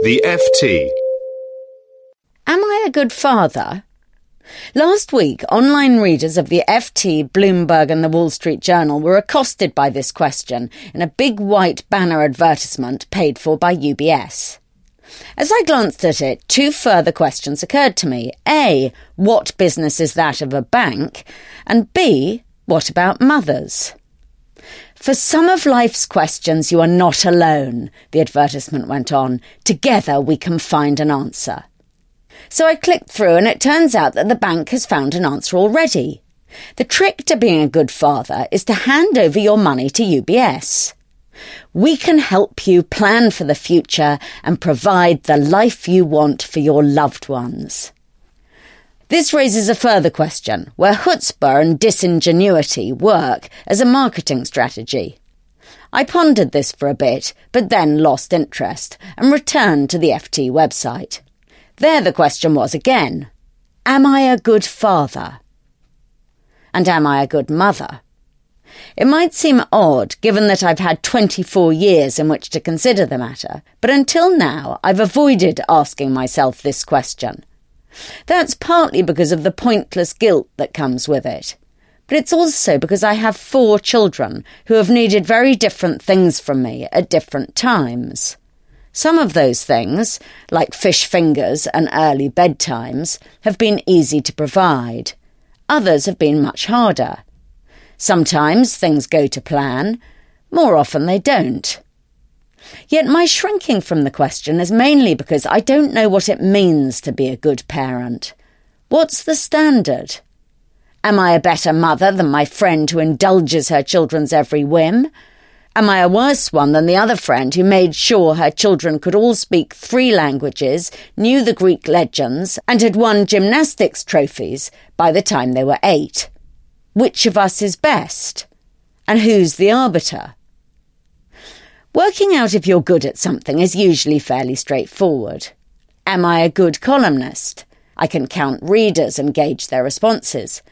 The FT. Am I a good father? Last week, online readers of the FT, Bloomberg, and the Wall Street Journal were accosted by this question in a big white banner advertisement paid for by UBS. As I glanced at it, two further questions occurred to me. A. What business is that of a bank? And B. What about mothers? For some of life's questions, you are not alone, the advertisement went on. Together we can find an answer. So I clicked through, and it turns out that the bank has found an answer already. The trick to being a good father is to hand over your money to UBS. We can help you plan for the future and provide the life you want for your loved ones. This raises a further question where chutzpah and disingenuity work as a marketing strategy. I pondered this for a bit, but then lost interest and returned to the FT website. There the question was again Am I a good father? And am I a good mother? It might seem odd, given that I've had 24 years in which to consider the matter, but until now I've avoided asking myself this question. That's partly because of the pointless guilt that comes with it. But it's also because I have four children who have needed very different things from me at different times. Some of those things, like fish fingers and early bedtimes, have been easy to provide. Others have been much harder. Sometimes things go to plan, more often they don't. Yet my shrinking from the question is mainly because I don't know what it means to be a good parent. What's the standard? Am I a better mother than my friend who indulges her children's every whim? Am I a worse one than the other friend who made sure her children could all speak three languages, knew the Greek legends, and had won gymnastics trophies by the time they were eight? Which of us is best? And who's the arbiter? Working out if you're good at something is usually fairly straightforward. Am I a good columnist? I can count readers and gauge their responses.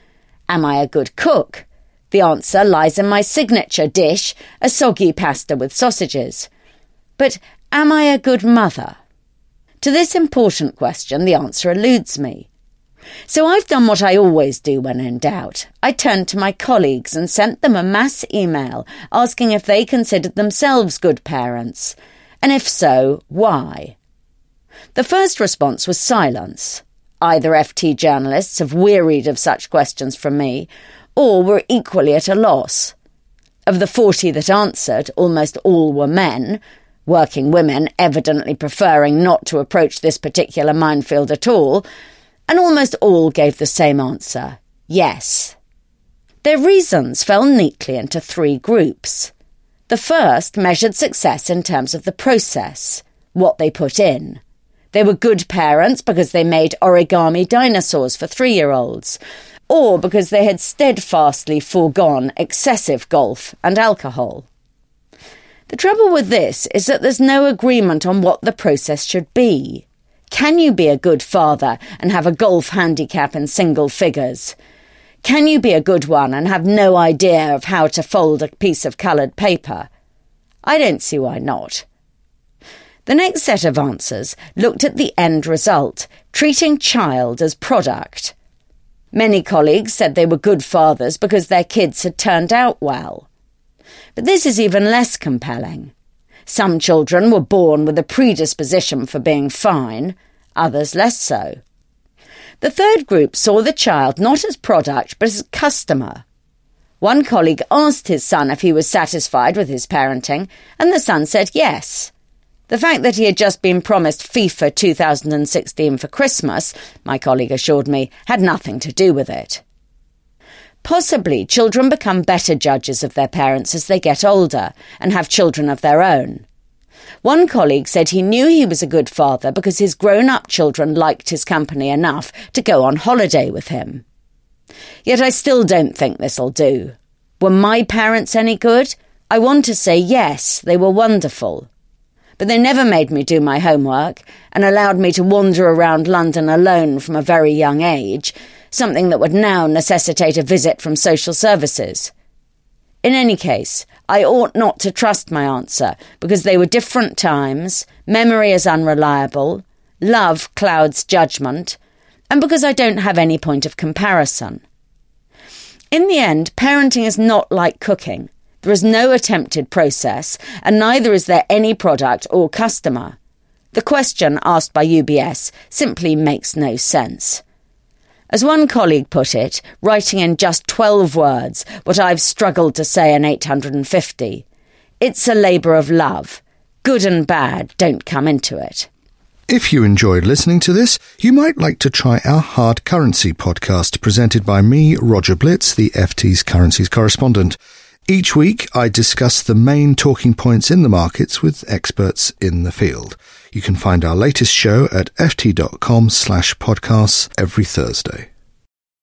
Am I a good cook? The answer lies in my signature dish, a soggy pasta with sausages. But am I a good mother? To this important question, the answer eludes me. So I've done what I always do when in doubt. I turned to my colleagues and sent them a mass email asking if they considered themselves good parents, and if so, why. The first response was silence. Either FT journalists have wearied of such questions from me, or were equally at a loss. Of the 40 that answered, almost all were men, working women evidently preferring not to approach this particular minefield at all, and almost all gave the same answer yes. Their reasons fell neatly into three groups. The first measured success in terms of the process, what they put in. They were good parents because they made origami dinosaurs for three year olds, or because they had steadfastly foregone excessive golf and alcohol. The trouble with this is that there's no agreement on what the process should be. Can you be a good father and have a golf handicap in single figures? Can you be a good one and have no idea of how to fold a piece of coloured paper? I don't see why not. The next set of answers looked at the end result, treating child as product. Many colleagues said they were good fathers because their kids had turned out well. But this is even less compelling. Some children were born with a predisposition for being fine, others less so. The third group saw the child not as product but as customer. One colleague asked his son if he was satisfied with his parenting, and the son said yes. The fact that he had just been promised FIFA 2016 for Christmas, my colleague assured me, had nothing to do with it. Possibly children become better judges of their parents as they get older and have children of their own. One colleague said he knew he was a good father because his grown up children liked his company enough to go on holiday with him. Yet I still don't think this'll do. Were my parents any good? I want to say yes, they were wonderful. But they never made me do my homework and allowed me to wander around London alone from a very young age, something that would now necessitate a visit from social services. In any case, I ought not to trust my answer because they were different times, memory is unreliable, love clouds judgment, and because I don't have any point of comparison. In the end, parenting is not like cooking. There is no attempted process, and neither is there any product or customer. The question asked by UBS simply makes no sense. As one colleague put it, writing in just 12 words what I've struggled to say in 850, it's a labour of love. Good and bad don't come into it. If you enjoyed listening to this, you might like to try our Hard Currency podcast presented by me, Roger Blitz, the FT's currencies correspondent. Each week, I discuss the main talking points in the markets with experts in the field. You can find our latest show at ft.com slash podcasts every Thursday.